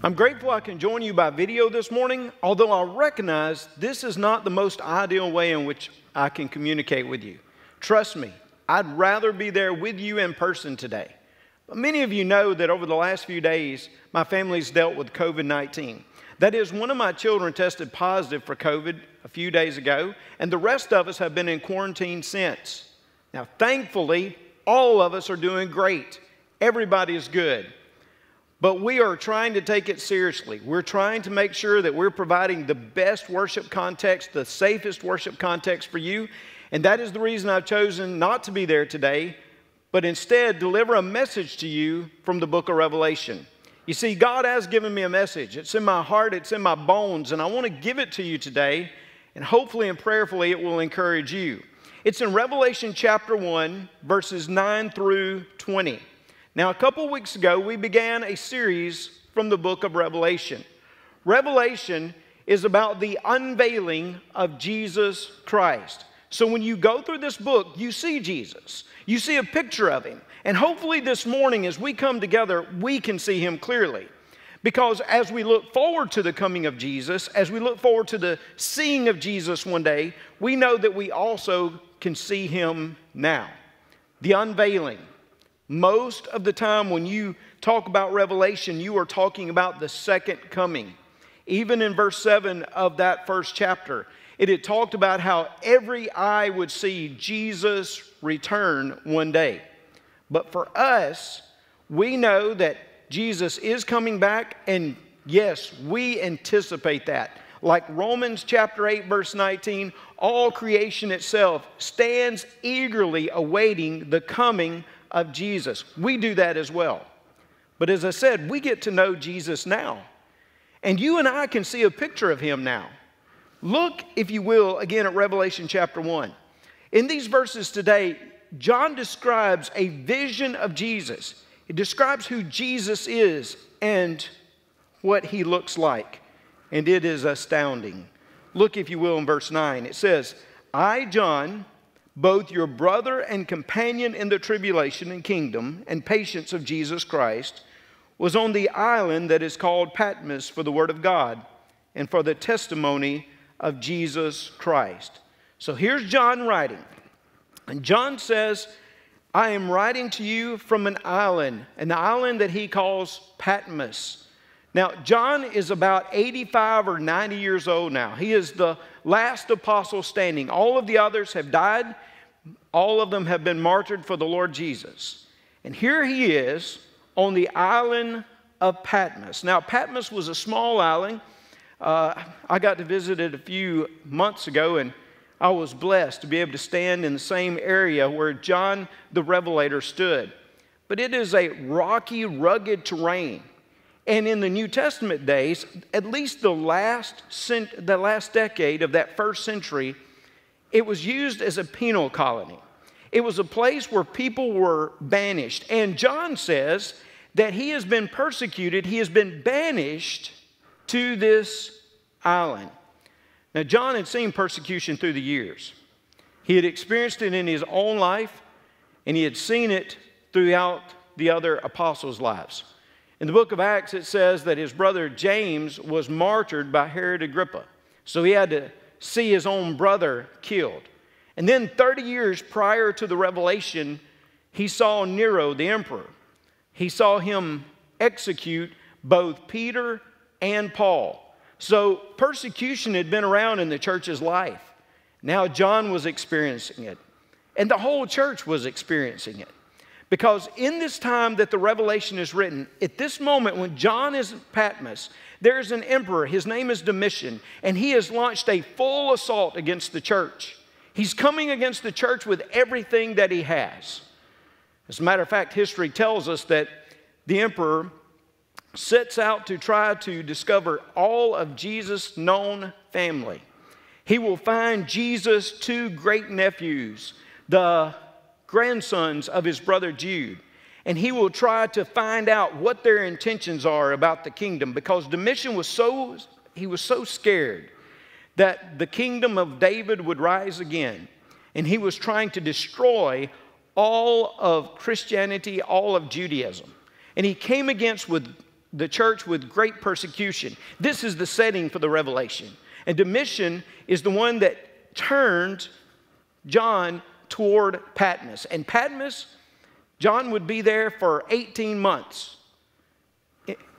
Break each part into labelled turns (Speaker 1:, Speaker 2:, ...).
Speaker 1: I'm grateful I can join you by video this morning, although I recognize this is not the most ideal way in which I can communicate with you. Trust me, I'd rather be there with you in person today. But many of you know that over the last few days, my family's dealt with COVID 19. That is, one of my children tested positive for COVID a few days ago, and the rest of us have been in quarantine since. Now, thankfully, all of us are doing great. Everybody is good. But we are trying to take it seriously. We're trying to make sure that we're providing the best worship context, the safest worship context for you. And that is the reason I've chosen not to be there today, but instead deliver a message to you from the book of Revelation. You see, God has given me a message. It's in my heart, it's in my bones, and I want to give it to you today. And hopefully and prayerfully, it will encourage you. It's in Revelation chapter 1, verses 9 through 20. Now, a couple weeks ago, we began a series from the book of Revelation. Revelation is about the unveiling of Jesus Christ. So, when you go through this book, you see Jesus, you see a picture of him. And hopefully, this morning, as we come together, we can see him clearly. Because as we look forward to the coming of Jesus, as we look forward to the seeing of Jesus one day, we know that we also can see him now. The unveiling. Most of the time, when you talk about Revelation, you are talking about the second coming. Even in verse 7 of that first chapter, it had talked about how every eye would see Jesus return one day. But for us, we know that Jesus is coming back, and yes, we anticipate that. Like Romans chapter 8, verse 19, all creation itself stands eagerly awaiting the coming of Jesus. We do that as well. But as I said, we get to know Jesus now. And you and I can see a picture of him now. Look, if you will, again at Revelation chapter 1. In these verses today, John describes a vision of Jesus. It describes who Jesus is and what he looks like. And it is astounding. Look, if you will, in verse 9. It says, I, John, both your brother and companion in the tribulation and kingdom and patience of Jesus Christ, was on the island that is called Patmos for the word of God and for the testimony of Jesus Christ. So here's John writing. And John says, I am writing to you from an island, an island that he calls Patmos. Now, John is about 85 or 90 years old now. He is the last apostle standing. All of the others have died, all of them have been martyred for the Lord Jesus. And here he is on the island of Patmos. Now, Patmos was a small island. Uh, I got to visit it a few months ago, and I was blessed to be able to stand in the same area where John the Revelator stood. But it is a rocky, rugged terrain. And in the New Testament days, at least the last, cent- the last decade of that first century, it was used as a penal colony. It was a place where people were banished. And John says that he has been persecuted, he has been banished to this island. Now, John had seen persecution through the years. He had experienced it in his own life, and he had seen it throughout the other apostles' lives. In the book of Acts, it says that his brother James was martyred by Herod Agrippa. So he had to see his own brother killed. And then 30 years prior to the revelation, he saw Nero, the emperor. He saw him execute both Peter and Paul. So persecution had been around in the church's life. Now John was experiencing it, and the whole church was experiencing it. Because in this time that the revelation is written, at this moment when John is at Patmos, there's an emperor, his name is Domitian, and he has launched a full assault against the church. He's coming against the church with everything that he has. As a matter of fact, history tells us that the emperor sets out to try to discover all of Jesus' known family. He will find Jesus' two great nephews, the grandsons of his brother Jude. And he will try to find out what their intentions are about the kingdom because Domitian was so, he was so scared that the kingdom of David would rise again. And he was trying to destroy all of Christianity, all of Judaism. And he came against with the church with great persecution. This is the setting for the revelation. And Domitian is the one that turned John toward Patmos. And Patmos, John would be there for 18 months,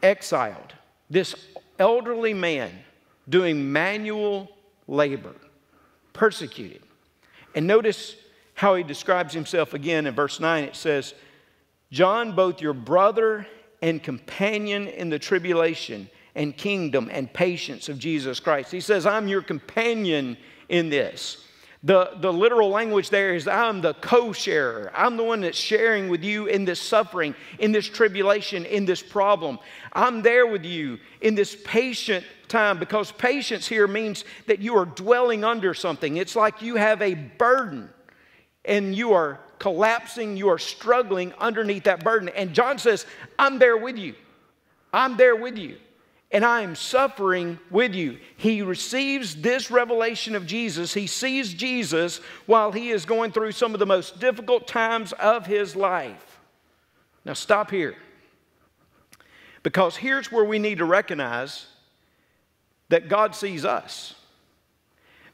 Speaker 1: exiled. This elderly man doing manual labor, persecuted. And notice how he describes himself again in verse 9. It says, John, both your brother and companion in the tribulation and kingdom and patience of Jesus Christ. He says, I'm your companion in this. The, the literal language there is I'm the co sharer. I'm the one that's sharing with you in this suffering, in this tribulation, in this problem. I'm there with you in this patient time because patience here means that you are dwelling under something. It's like you have a burden and you are collapsing, you are struggling underneath that burden. And John says, I'm there with you. I'm there with you. And I am suffering with you. He receives this revelation of Jesus. He sees Jesus while he is going through some of the most difficult times of his life. Now, stop here. Because here's where we need to recognize that God sees us.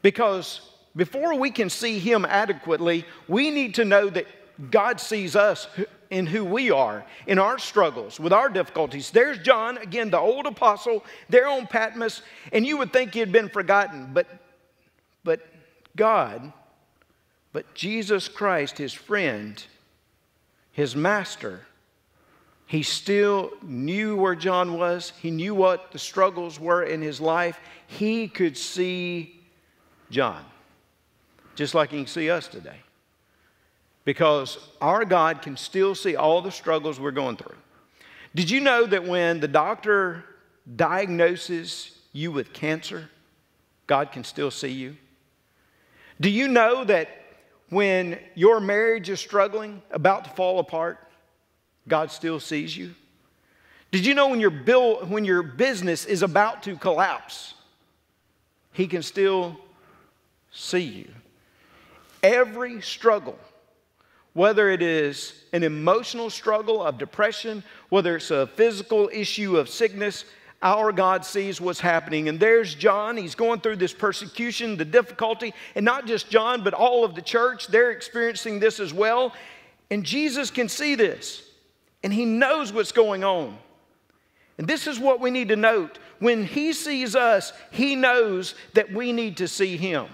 Speaker 1: Because before we can see Him adequately, we need to know that God sees us in who we are, in our struggles, with our difficulties. There's John, again, the old apostle, there on Patmos, and you would think he had been forgotten, but, but God, but Jesus Christ, his friend, his master, he still knew where John was. He knew what the struggles were in his life. He could see John just like He can see us today. Because our God can still see all the struggles we're going through. Did you know that when the doctor diagnoses you with cancer, God can still see you? Do you know that when your marriage is struggling, about to fall apart, God still sees you? Did you know when your, bill, when your business is about to collapse, He can still see you? every struggle, whether it is an emotional struggle of depression, whether it's a physical issue of sickness, our God sees what's happening. And there's John. He's going through this persecution, the difficulty, and not just John, but all of the church. They're experiencing this as well. And Jesus can see this, and he knows what's going on. And this is what we need to note. When he sees us, he knows that we need to see him.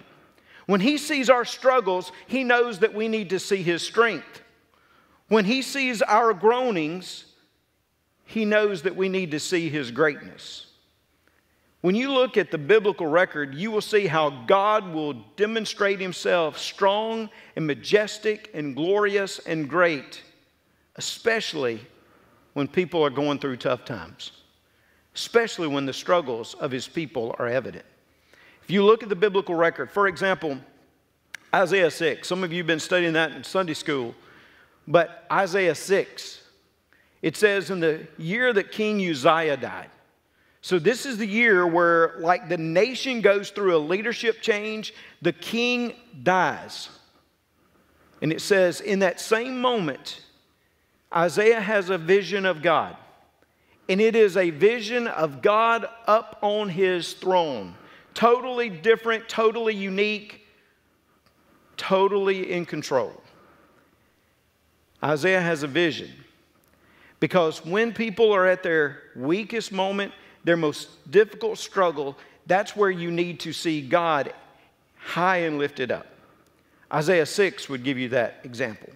Speaker 1: When he sees our struggles, he knows that we need to see his strength. When he sees our groanings, he knows that we need to see his greatness. When you look at the biblical record, you will see how God will demonstrate himself strong and majestic and glorious and great, especially when people are going through tough times, especially when the struggles of his people are evident. You look at the biblical record, for example, Isaiah 6, some of you have been studying that in Sunday school, but Isaiah 6, it says in the year that King Uzziah died. So, this is the year where, like, the nation goes through a leadership change, the king dies. And it says, in that same moment, Isaiah has a vision of God. And it is a vision of God up on his throne. Totally different, totally unique, totally in control. Isaiah has a vision because when people are at their weakest moment, their most difficult struggle, that's where you need to see God high and lifted up. Isaiah 6 would give you that example.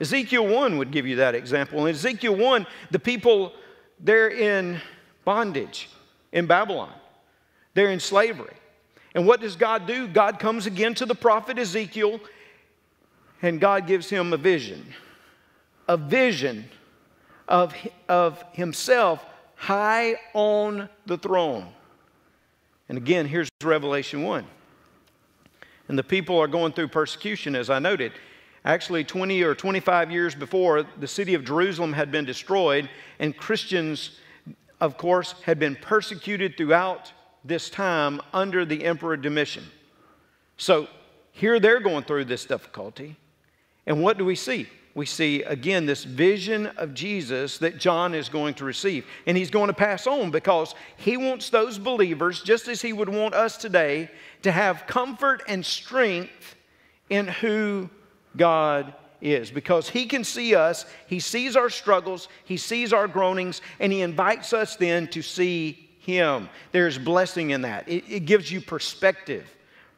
Speaker 1: Ezekiel 1 would give you that example. In Ezekiel 1, the people, they're in bondage in Babylon. They're in slavery. And what does God do? God comes again to the prophet Ezekiel and God gives him a vision. A vision of, of himself high on the throne. And again, here's Revelation 1. And the people are going through persecution, as I noted. Actually, 20 or 25 years before, the city of Jerusalem had been destroyed, and Christians, of course, had been persecuted throughout this time under the Emperor Domitian. So here they're going through this difficulty. And what do we see? we see again this vision of Jesus that John is going to receive. And he's going to pass on because he wants those believers, just as he would want us today, to have comfort and strength in who God is. Because he can see us, he sees our struggles, he sees our groanings, and he invites us then to see him. There's blessing in that, it, it gives you perspective.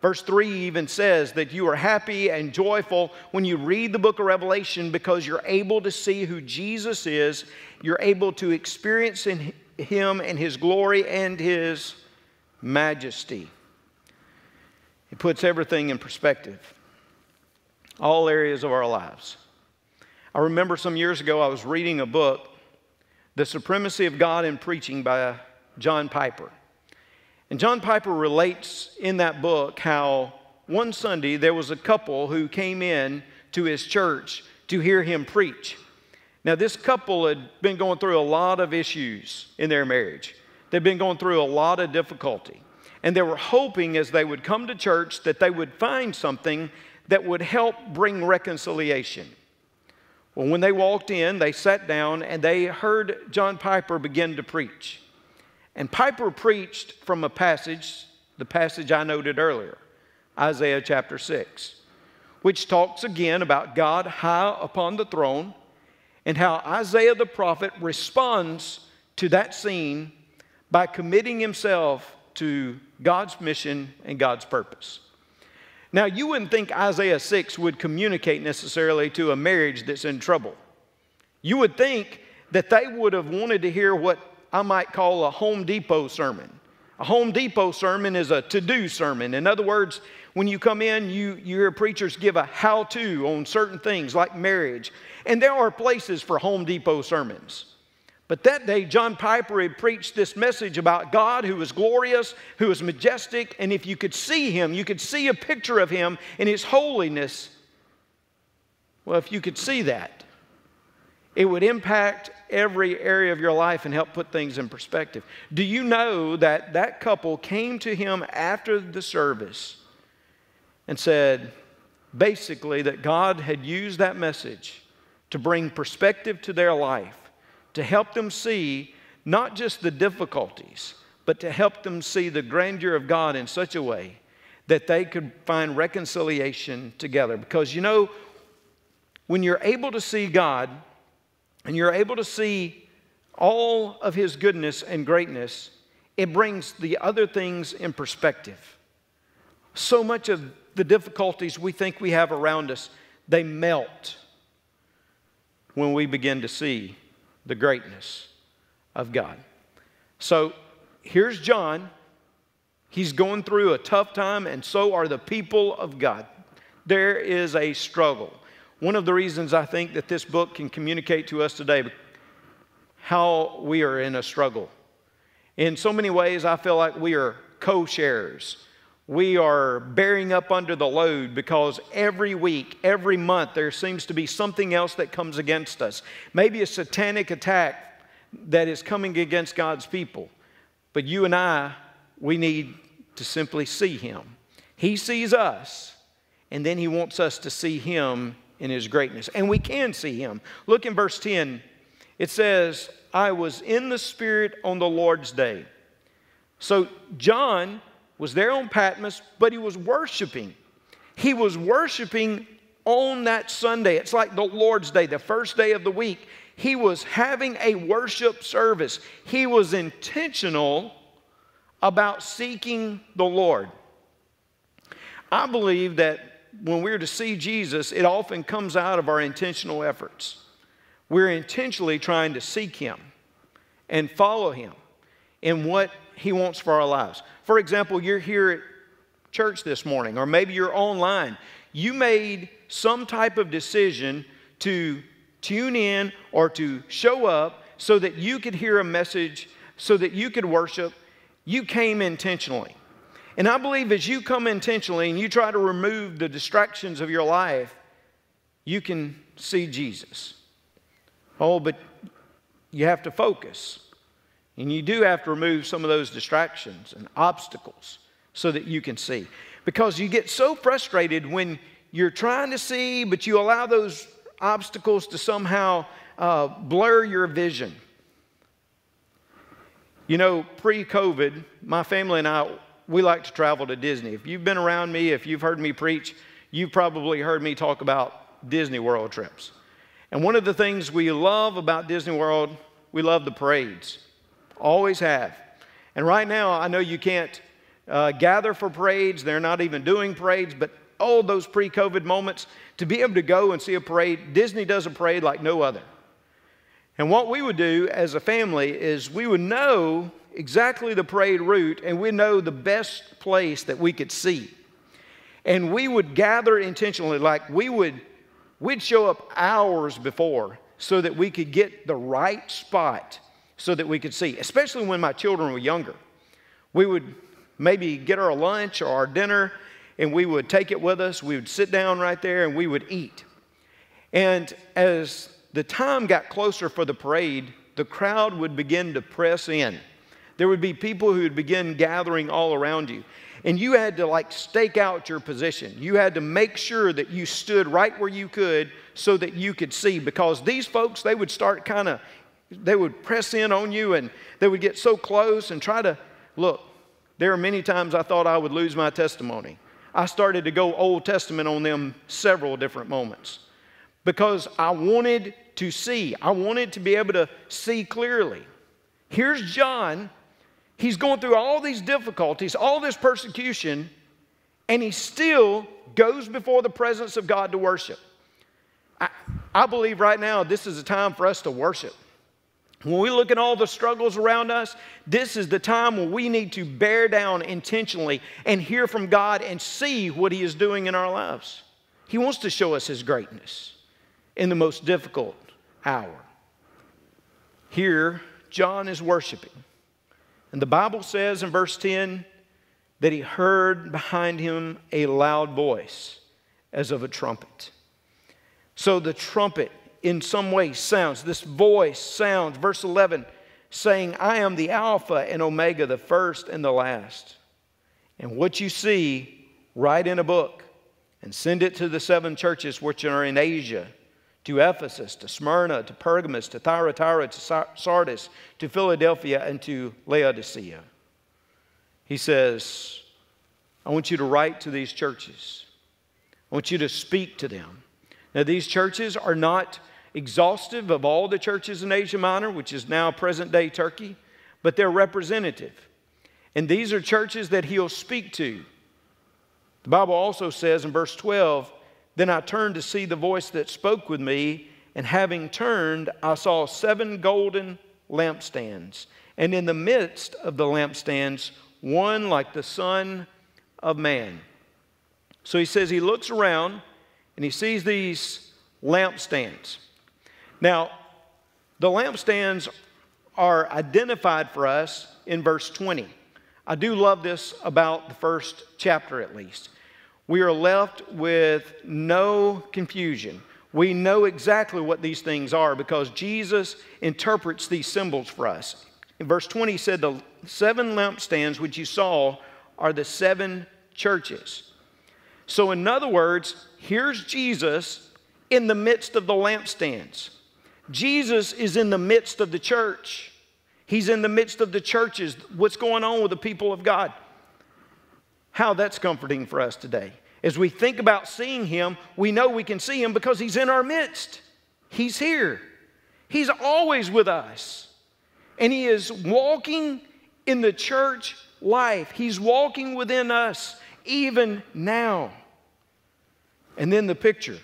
Speaker 1: Verse 3 even says that you are happy and joyful when you read the book of Revelation because you're able to see who Jesus is. You're able to experience in him and his glory and his majesty. It puts everything in perspective, all areas of our lives. I remember some years ago I was reading a book, The Supremacy of God in Preaching by John Piper. And John Piper relates in that book how one Sunday there was a couple who came in to his church to hear him preach. Now, this couple had been going through a lot of issues in their marriage, they'd been going through a lot of difficulty. And they were hoping as they would come to church that they would find something that would help bring reconciliation. Well, when they walked in, they sat down and they heard John Piper begin to preach. And Piper preached from a passage, the passage I noted earlier, Isaiah chapter 6, which talks again about God high upon the throne and how Isaiah the prophet responds to that scene by committing himself to God's mission and God's purpose. Now, you wouldn't think Isaiah 6 would communicate necessarily to a marriage that's in trouble. You would think that they would have wanted to hear what I might call a Home Depot sermon. A Home Depot sermon is a to do sermon. In other words, when you come in, you, you hear preachers give a how to on certain things like marriage. And there are places for Home Depot sermons. But that day, John Piper had preached this message about God who is glorious, who is majestic, and if you could see him, you could see a picture of him in his holiness. Well, if you could see that, it would impact every area of your life and help put things in perspective. Do you know that that couple came to him after the service and said, basically, that God had used that message to bring perspective to their life, to help them see not just the difficulties, but to help them see the grandeur of God in such a way that they could find reconciliation together. Because you know, when you're able to see God, and you're able to see all of His goodness and greatness, it brings the other things in perspective. So much of the difficulties we think we have around us, they melt when we begin to see the greatness of God. So here's John. He's going through a tough time, and so are the people of God. There is a struggle. One of the reasons I think that this book can communicate to us today how we are in a struggle. In so many ways, I feel like we are co sharers. We are bearing up under the load because every week, every month, there seems to be something else that comes against us. Maybe a satanic attack that is coming against God's people. But you and I, we need to simply see Him. He sees us, and then He wants us to see Him in his greatness. And we can see him. Look in verse 10. It says, I was in the Spirit on the Lord's day. So John was there on Patmos, but he was worshiping. He was worshiping on that Sunday. It's like the Lord's Day, the first day of the week. He was having a worship service. He was intentional about seeking the Lord. I believe that when we're to see Jesus, it often comes out of our intentional efforts. We're intentionally trying to seek Him and follow Him in what He wants for our lives. For example, you're here at church this morning, or maybe you're online. You made some type of decision to tune in or to show up so that you could hear a message, so that you could worship. You came intentionally. And I believe as you come intentionally and you try to remove the distractions of your life, you can see Jesus. Oh, but you have to focus. And you do have to remove some of those distractions and obstacles so that you can see. Because you get so frustrated when you're trying to see, but you allow those obstacles to somehow uh, blur your vision. You know, pre COVID, my family and I, we like to travel to Disney. If you've been around me, if you've heard me preach, you've probably heard me talk about Disney World trips. And one of the things we love about Disney World, we love the parades. Always have. And right now, I know you can't uh, gather for parades, they're not even doing parades, but all those pre COVID moments, to be able to go and see a parade, Disney does a parade like no other. And what we would do as a family is we would know exactly the parade route and we know the best place that we could see. And we would gather intentionally, like we would, we'd show up hours before so that we could get the right spot so that we could see, especially when my children were younger. We would maybe get our lunch or our dinner and we would take it with us. We would sit down right there and we would eat. And as the time got closer for the parade, the crowd would begin to press in. There would be people who would begin gathering all around you. And you had to like stake out your position. You had to make sure that you stood right where you could so that you could see because these folks, they would start kind of, they would press in on you and they would get so close and try to, look, there are many times I thought I would lose my testimony. I started to go Old Testament on them several different moments because I wanted to see. I wanted to be able to see clearly. Here's John. He's going through all these difficulties, all this persecution, and he still goes before the presence of God to worship. I, I believe right now this is a time for us to worship. When we look at all the struggles around us, this is the time when we need to bear down intentionally and hear from God and see what He is doing in our lives. He wants to show us His greatness in the most difficult hour. Here, John is worshiping. And the Bible says in verse 10 that he heard behind him a loud voice as of a trumpet. So the trumpet, in some way, sounds, this voice sounds, verse 11, saying, I am the Alpha and Omega, the first and the last. And what you see, write in a book and send it to the seven churches which are in Asia to Ephesus, to Smyrna, to Pergamos, to Thyatira, to Sardis, to Philadelphia, and to Laodicea. He says, I want you to write to these churches. I want you to speak to them. Now, these churches are not exhaustive of all the churches in Asia Minor, which is now present day Turkey, but they're representative. And these are churches that he'll speak to. The Bible also says in verse 12, then I turned to see the voice that spoke with me, and having turned, I saw seven golden lampstands, and in the midst of the lampstands, one like the Son of Man. So he says he looks around and he sees these lampstands. Now, the lampstands are identified for us in verse 20. I do love this about the first chapter at least we are left with no confusion. We know exactly what these things are because Jesus interprets these symbols for us. In verse 20, he said, The seven lampstands which you saw are the seven churches. So, in other words, here's Jesus in the midst of the lampstands. Jesus is in the midst of the church. He's in the midst of the churches. What's going on with the people of God? How that's comforting for us today. As we think about seeing Him, we know we can see Him because He's in our midst. He's here, He's always with us. And He is walking in the church life, He's walking within us even now. And then the picture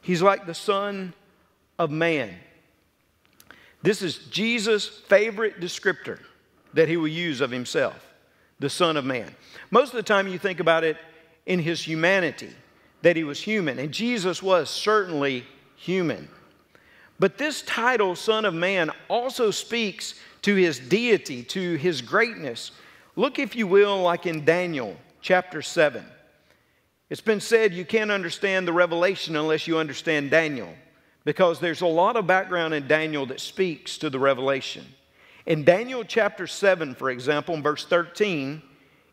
Speaker 1: He's like the Son of Man. This is Jesus' favorite descriptor that he will use of himself the Son of Man. Most of the time, you think about it in his humanity, that he was human, and Jesus was certainly human. But this title, Son of Man, also speaks to his deity, to his greatness. Look, if you will, like in Daniel chapter 7. It's been said you can't understand the revelation unless you understand Daniel, because there's a lot of background in Daniel that speaks to the revelation. In Daniel chapter 7, for example, in verse 13,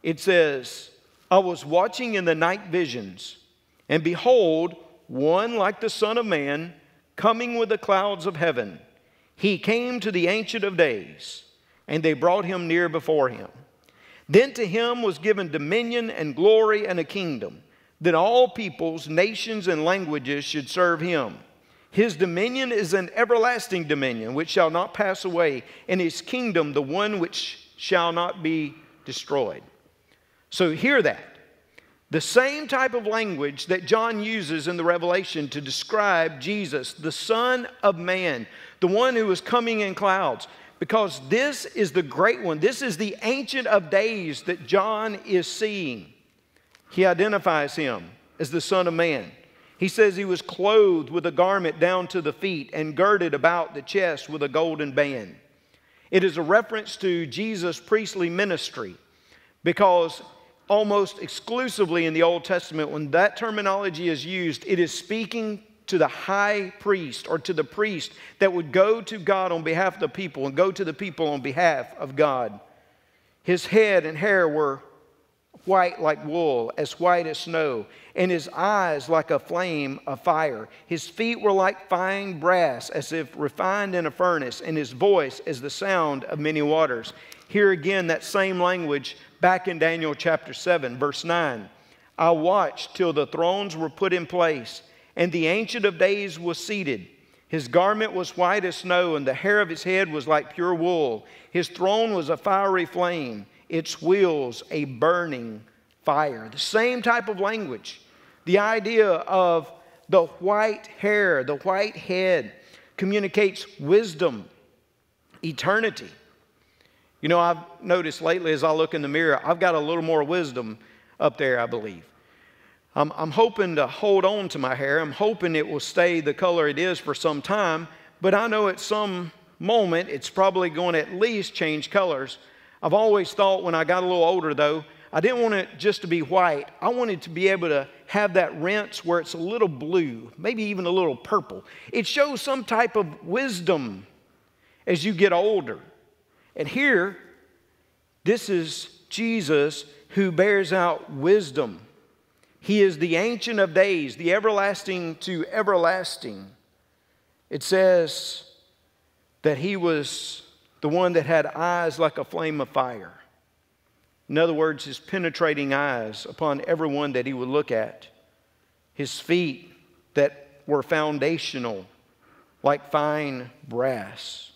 Speaker 1: it says, I was watching in the night visions, and behold, one like the Son of Man, coming with the clouds of heaven. He came to the Ancient of Days, and they brought him near before him. Then to him was given dominion and glory and a kingdom, that all peoples, nations, and languages should serve him. His dominion is an everlasting dominion which shall not pass away, and his kingdom the one which shall not be destroyed. So hear that. The same type of language that John uses in the Revelation to describe Jesus, the Son of Man, the one who is coming in clouds, because this is the great one. This is the Ancient of Days that John is seeing. He identifies him as the Son of Man. He says he was clothed with a garment down to the feet and girded about the chest with a golden band. It is a reference to Jesus' priestly ministry because almost exclusively in the Old Testament, when that terminology is used, it is speaking to the high priest or to the priest that would go to God on behalf of the people and go to the people on behalf of God. His head and hair were white like wool, as white as snow, and his eyes like a flame of fire. His feet were like fine brass, as if refined in a furnace, and his voice as the sound of many waters. Here again, that same language back in Daniel chapter 7, verse 9. I watched till the thrones were put in place, and the Ancient of Days was seated. His garment was white as snow, and the hair of his head was like pure wool. His throne was a fiery flame its wheels a burning fire. The same type of language. The idea of the white hair, the white head, communicates wisdom, eternity. You know, I've noticed lately as I look in the mirror, I've got a little more wisdom up there, I believe. I'm, I'm hoping to hold on to my hair. I'm hoping it will stay the color it is for some time, but I know at some moment it's probably going to at least change colors. I've always thought when I got a little older, though, I didn't want it just to be white. I wanted to be able to have that rinse where it's a little blue, maybe even a little purple. It shows some type of wisdom as you get older. And here, this is Jesus who bears out wisdom. He is the Ancient of Days, the everlasting to everlasting. It says that he was the one that had eyes like a flame of fire. In other words, his penetrating eyes upon everyone that he would look at, his feet that were foundational like fine brass,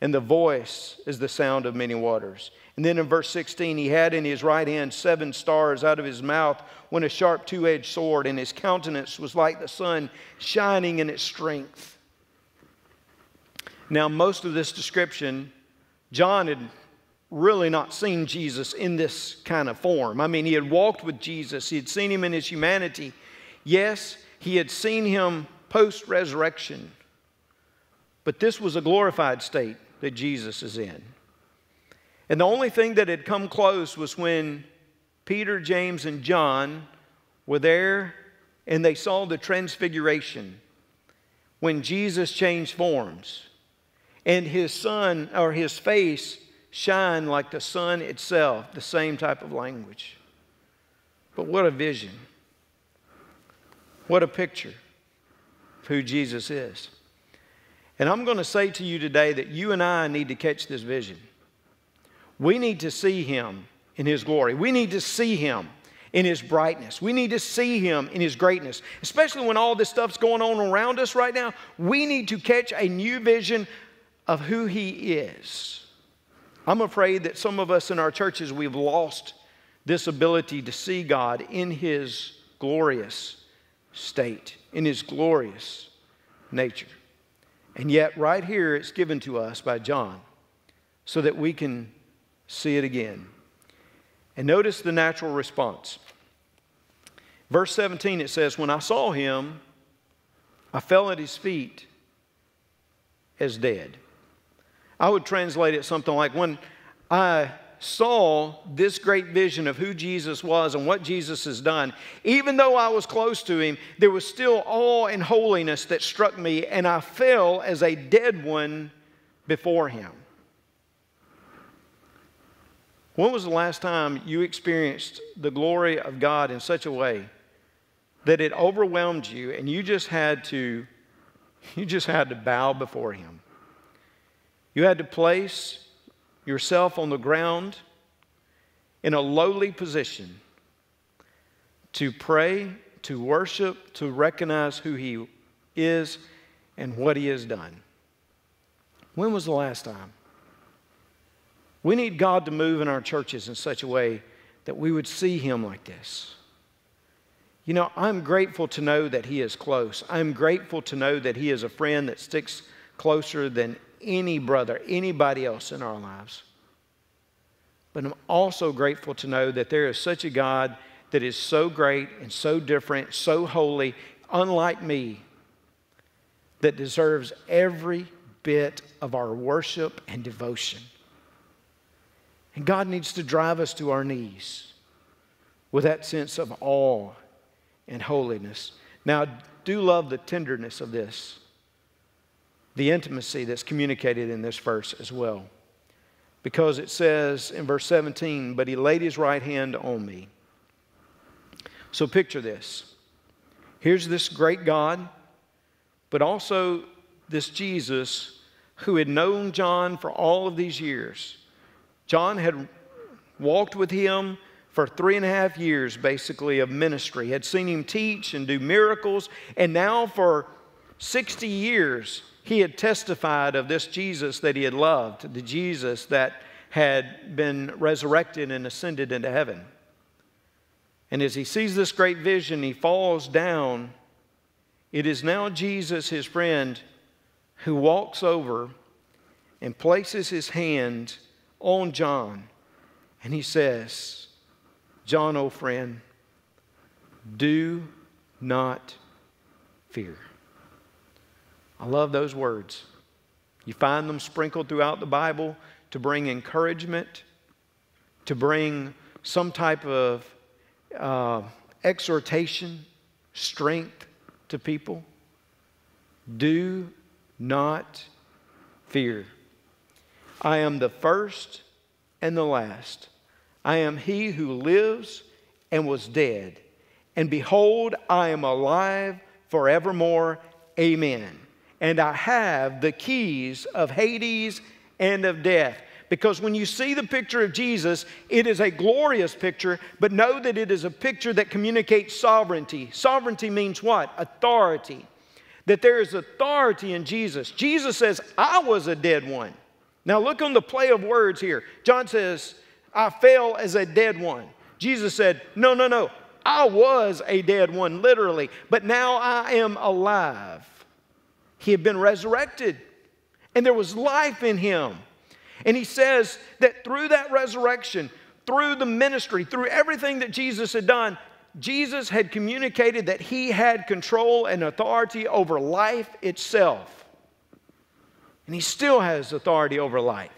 Speaker 1: and the voice is the sound of many waters. And then in verse 16, he had in his right hand seven stars out of his mouth went a sharp two edged sword, and his countenance was like the sun shining in its strength. Now, most of this description John had really not seen Jesus in this kind of form. I mean, he had walked with Jesus, he had seen him in his humanity. Yes, he had seen him post resurrection, but this was a glorified state that Jesus is in. And the only thing that had come close was when Peter, James, and John were there and they saw the transfiguration when Jesus changed forms and his son or his face shine like the sun itself, the same type of language. But what a vision. What a picture of who Jesus is. And I'm going to say to you today that you and I need to catch this vision. We need to see him in his glory. We need to see him in his brightness. We need to see him in his greatness, especially when all this stuff's going on around us right now. We need to catch a new vision of who He is. I'm afraid that some of us in our churches, we've lost this ability to see God in His glorious state, in His glorious nature. And yet, right here, it's given to us by John so that we can see it again. And notice the natural response. Verse 17, it says, When I saw him, I fell at his feet as dead. I would translate it something like when I saw this great vision of who Jesus was and what Jesus has done, even though I was close to him, there was still awe and holiness that struck me, and I fell as a dead one before him. When was the last time you experienced the glory of God in such a way that it overwhelmed you and you just had to you just had to bow before him. You had to place yourself on the ground in a lowly position to pray, to worship, to recognize who he is and what he has done. When was the last time? We need God to move in our churches in such a way that we would see him like this. You know, I'm grateful to know that He is close. I'm grateful to know that He is a friend that sticks closer than any brother, anybody else in our lives. But I'm also grateful to know that there is such a God that is so great and so different, so holy, unlike me, that deserves every bit of our worship and devotion. And God needs to drive us to our knees with that sense of awe and holiness. Now, do love the tenderness of this, the intimacy that's communicated in this verse as well. Because it says in verse 17, but he laid his right hand on me. So picture this. Here's this great God, but also this Jesus who had known John for all of these years. John had walked with him for three and a half years, basically, of ministry, had seen him teach and do miracles, and now for 60 years, he had testified of this Jesus that he had loved, the Jesus that had been resurrected and ascended into heaven. And as he sees this great vision, he falls down. It is now Jesus, his friend, who walks over and places his hand on John, and he says, John, old friend, do not fear. I love those words. You find them sprinkled throughout the Bible to bring encouragement, to bring some type of uh, exhortation, strength to people. Do not fear. I am the first and the last. I am he who lives and was dead. And behold, I am alive forevermore. Amen. And I have the keys of Hades and of death. Because when you see the picture of Jesus, it is a glorious picture, but know that it is a picture that communicates sovereignty. Sovereignty means what? Authority. That there is authority in Jesus. Jesus says, I was a dead one. Now look on the play of words here. John says, I fell as a dead one. Jesus said, No, no, no. I was a dead one, literally, but now I am alive. He had been resurrected, and there was life in him. And he says that through that resurrection, through the ministry, through everything that Jesus had done, Jesus had communicated that he had control and authority over life itself. And he still has authority over life.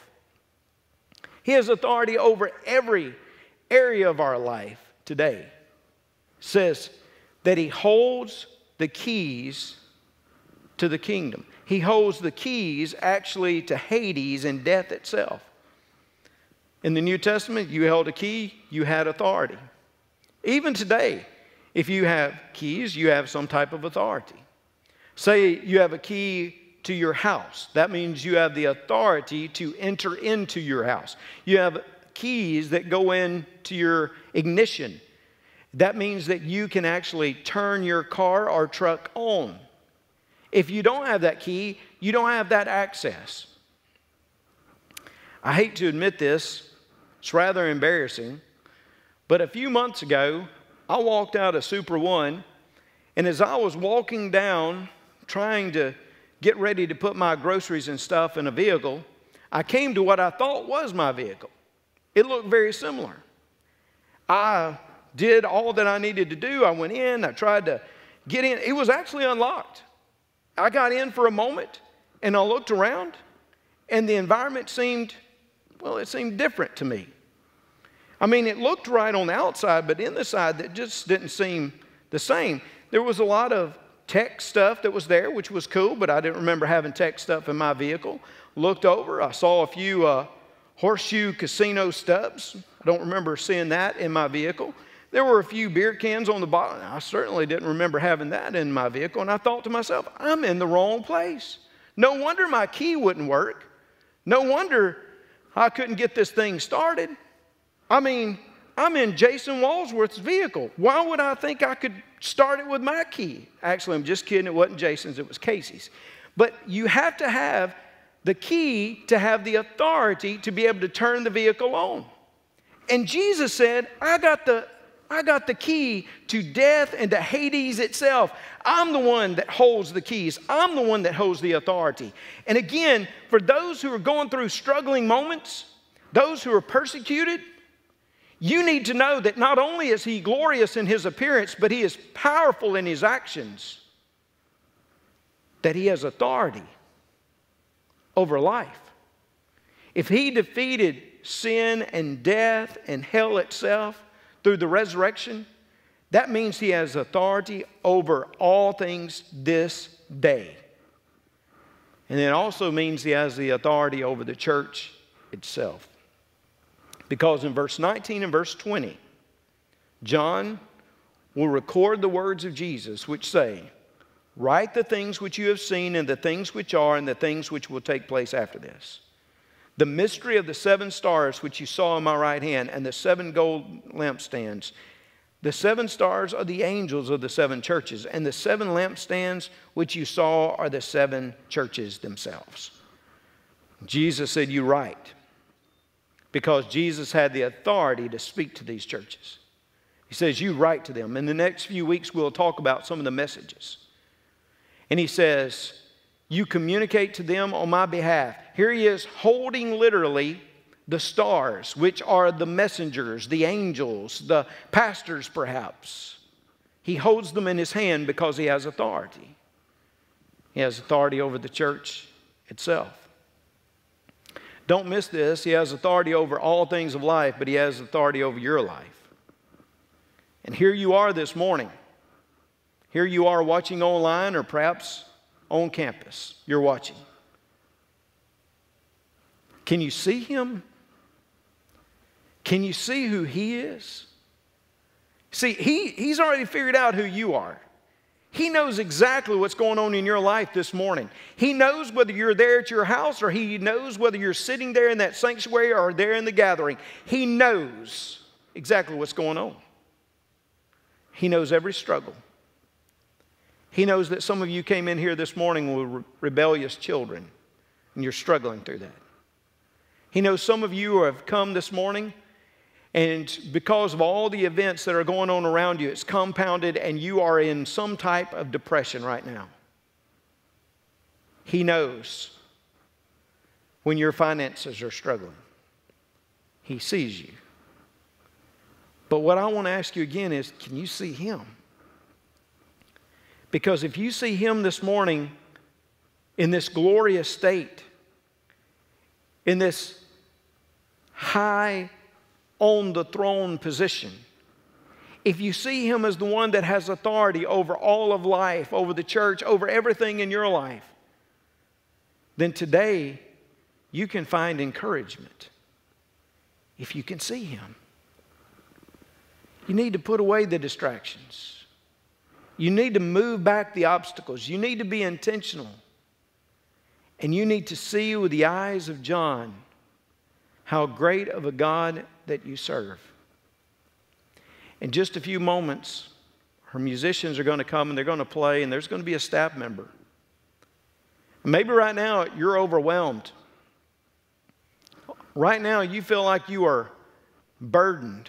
Speaker 1: He has authority over every area of our life today. says that he holds the keys to the kingdom. He holds the keys actually to Hades and death itself. In the New Testament, you held a key, you had authority. Even today, if you have keys, you have some type of authority. Say you have a key to your house. That means you have the authority to enter into your house. You have keys that go into your ignition. That means that you can actually turn your car or truck on. If you don't have that key, you don't have that access. I hate to admit this, it's rather embarrassing, but a few months ago, I walked out of Super One, and as I was walking down trying to get ready to put my groceries and stuff in a vehicle, I came to what I thought was my vehicle. It looked very similar. I did all that I needed to do. I went in, I tried to get in. It was actually unlocked. I got in for a moment and I looked around, and the environment seemed, well, it seemed different to me. I mean, it looked right on the outside, but in the side, that just didn't seem the same. There was a lot of tech stuff that was there, which was cool, but I didn't remember having tech stuff in my vehicle. Looked over, I saw a few uh, horseshoe casino stubs. I don't remember seeing that in my vehicle. There were a few beer cans on the bottom. I certainly didn't remember having that in my vehicle. And I thought to myself, I'm in the wrong place. No wonder my key wouldn't work. No wonder I couldn't get this thing started. I mean, I'm in Jason Walsworth's vehicle. Why would I think I could start it with my key? Actually, I'm just kidding. It wasn't Jason's, it was Casey's. But you have to have the key to have the authority to be able to turn the vehicle on. And Jesus said, I got the I got the key to death and to Hades itself. I'm the one that holds the keys. I'm the one that holds the authority. And again, for those who are going through struggling moments, those who are persecuted, you need to know that not only is he glorious in his appearance, but he is powerful in his actions, that he has authority over life. If he defeated sin and death and hell itself, through the resurrection, that means he has authority over all things this day. And it also means he has the authority over the church itself. Because in verse 19 and verse 20, John will record the words of Jesus, which say, Write the things which you have seen, and the things which are, and the things which will take place after this the mystery of the seven stars which you saw in my right hand and the seven gold lampstands. The seven stars are the angels of the seven churches, and the seven lampstands which you saw are the seven churches themselves. Jesus said, You write, because Jesus had the authority to speak to these churches. He says, You write to them. In the next few weeks, we'll talk about some of the messages. And he says, You communicate to them on my behalf. Here he is holding literally the stars, which are the messengers, the angels, the pastors, perhaps. He holds them in his hand because he has authority. He has authority over the church itself. Don't miss this. He has authority over all things of life, but he has authority over your life. And here you are this morning. Here you are watching online or perhaps on campus. You're watching. Can you see him? Can you see who he is? See, he, he's already figured out who you are. He knows exactly what's going on in your life this morning. He knows whether you're there at your house or he knows whether you're sitting there in that sanctuary or there in the gathering. He knows exactly what's going on. He knows every struggle. He knows that some of you came in here this morning with rebellious children and you're struggling through that. He knows some of you have come this morning, and because of all the events that are going on around you, it's compounded, and you are in some type of depression right now. He knows when your finances are struggling, He sees you. But what I want to ask you again is can you see Him? Because if you see Him this morning in this glorious state, in this high on the throne position, if you see him as the one that has authority over all of life, over the church, over everything in your life, then today you can find encouragement if you can see him. You need to put away the distractions. You need to move back the obstacles. You need to be intentional. And you need to see with the eyes of John how great of a God that you serve. In just a few moments, her musicians are going to come and they're going to play, and there's going to be a staff member. Maybe right now you're overwhelmed. Right now you feel like you are burdened,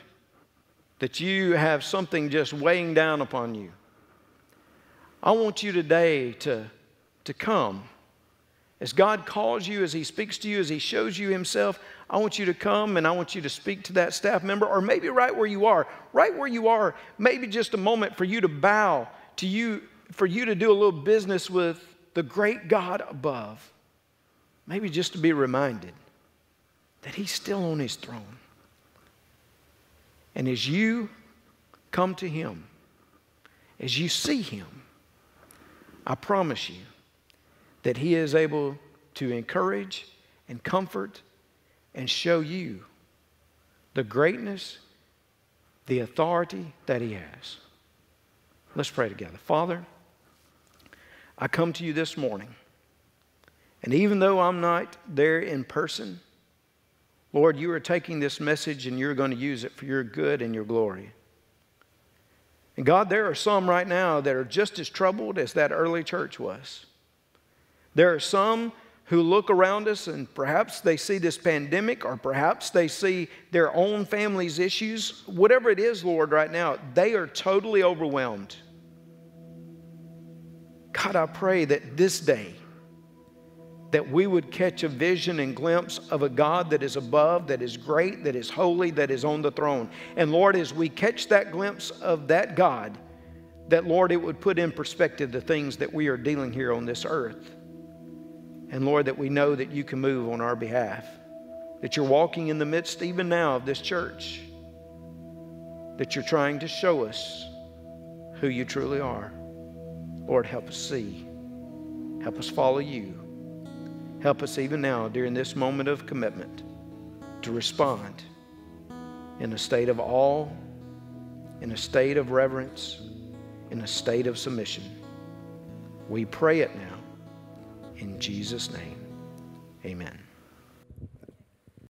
Speaker 1: that you have something just weighing down upon you. I want you today to, to come. As God calls you, as He speaks to you, as He shows you Himself, I want you to come and I want you to speak to that staff member, or maybe right where you are, right where you are, maybe just a moment for you to bow to you, for you to do a little business with the great God above. Maybe just to be reminded that He's still on His throne. And as you come to Him, as you see Him, I promise you that He is able to encourage and comfort and show you the greatness the authority that He has. Let's pray together. Father, I come to you this morning, and even though I'm not there in person, Lord, you are taking this message and you're going to use it for your good and your glory. And God, there are some right now that are just as troubled as that early church was. There are some who look around us and perhaps they see this pandemic or perhaps they see their own family's issues. Whatever it is, Lord, right now, they are totally overwhelmed. God, I pray that this day, that we would catch a vision and glimpse of a God that is above, that is great, that is holy, that is on the throne. And Lord, as we catch that glimpse of that God, that Lord, it would put in perspective the things that we are dealing here on this earth. And Lord, that we know that you can move on our behalf, that you're walking in the midst even now of this church, that you're trying to show us who you truly are. Lord, help us see, help us follow you. Help us even now during this moment of commitment to respond in a state of awe, in a state of reverence, in a state of submission. We pray it now. In Jesus' name, amen.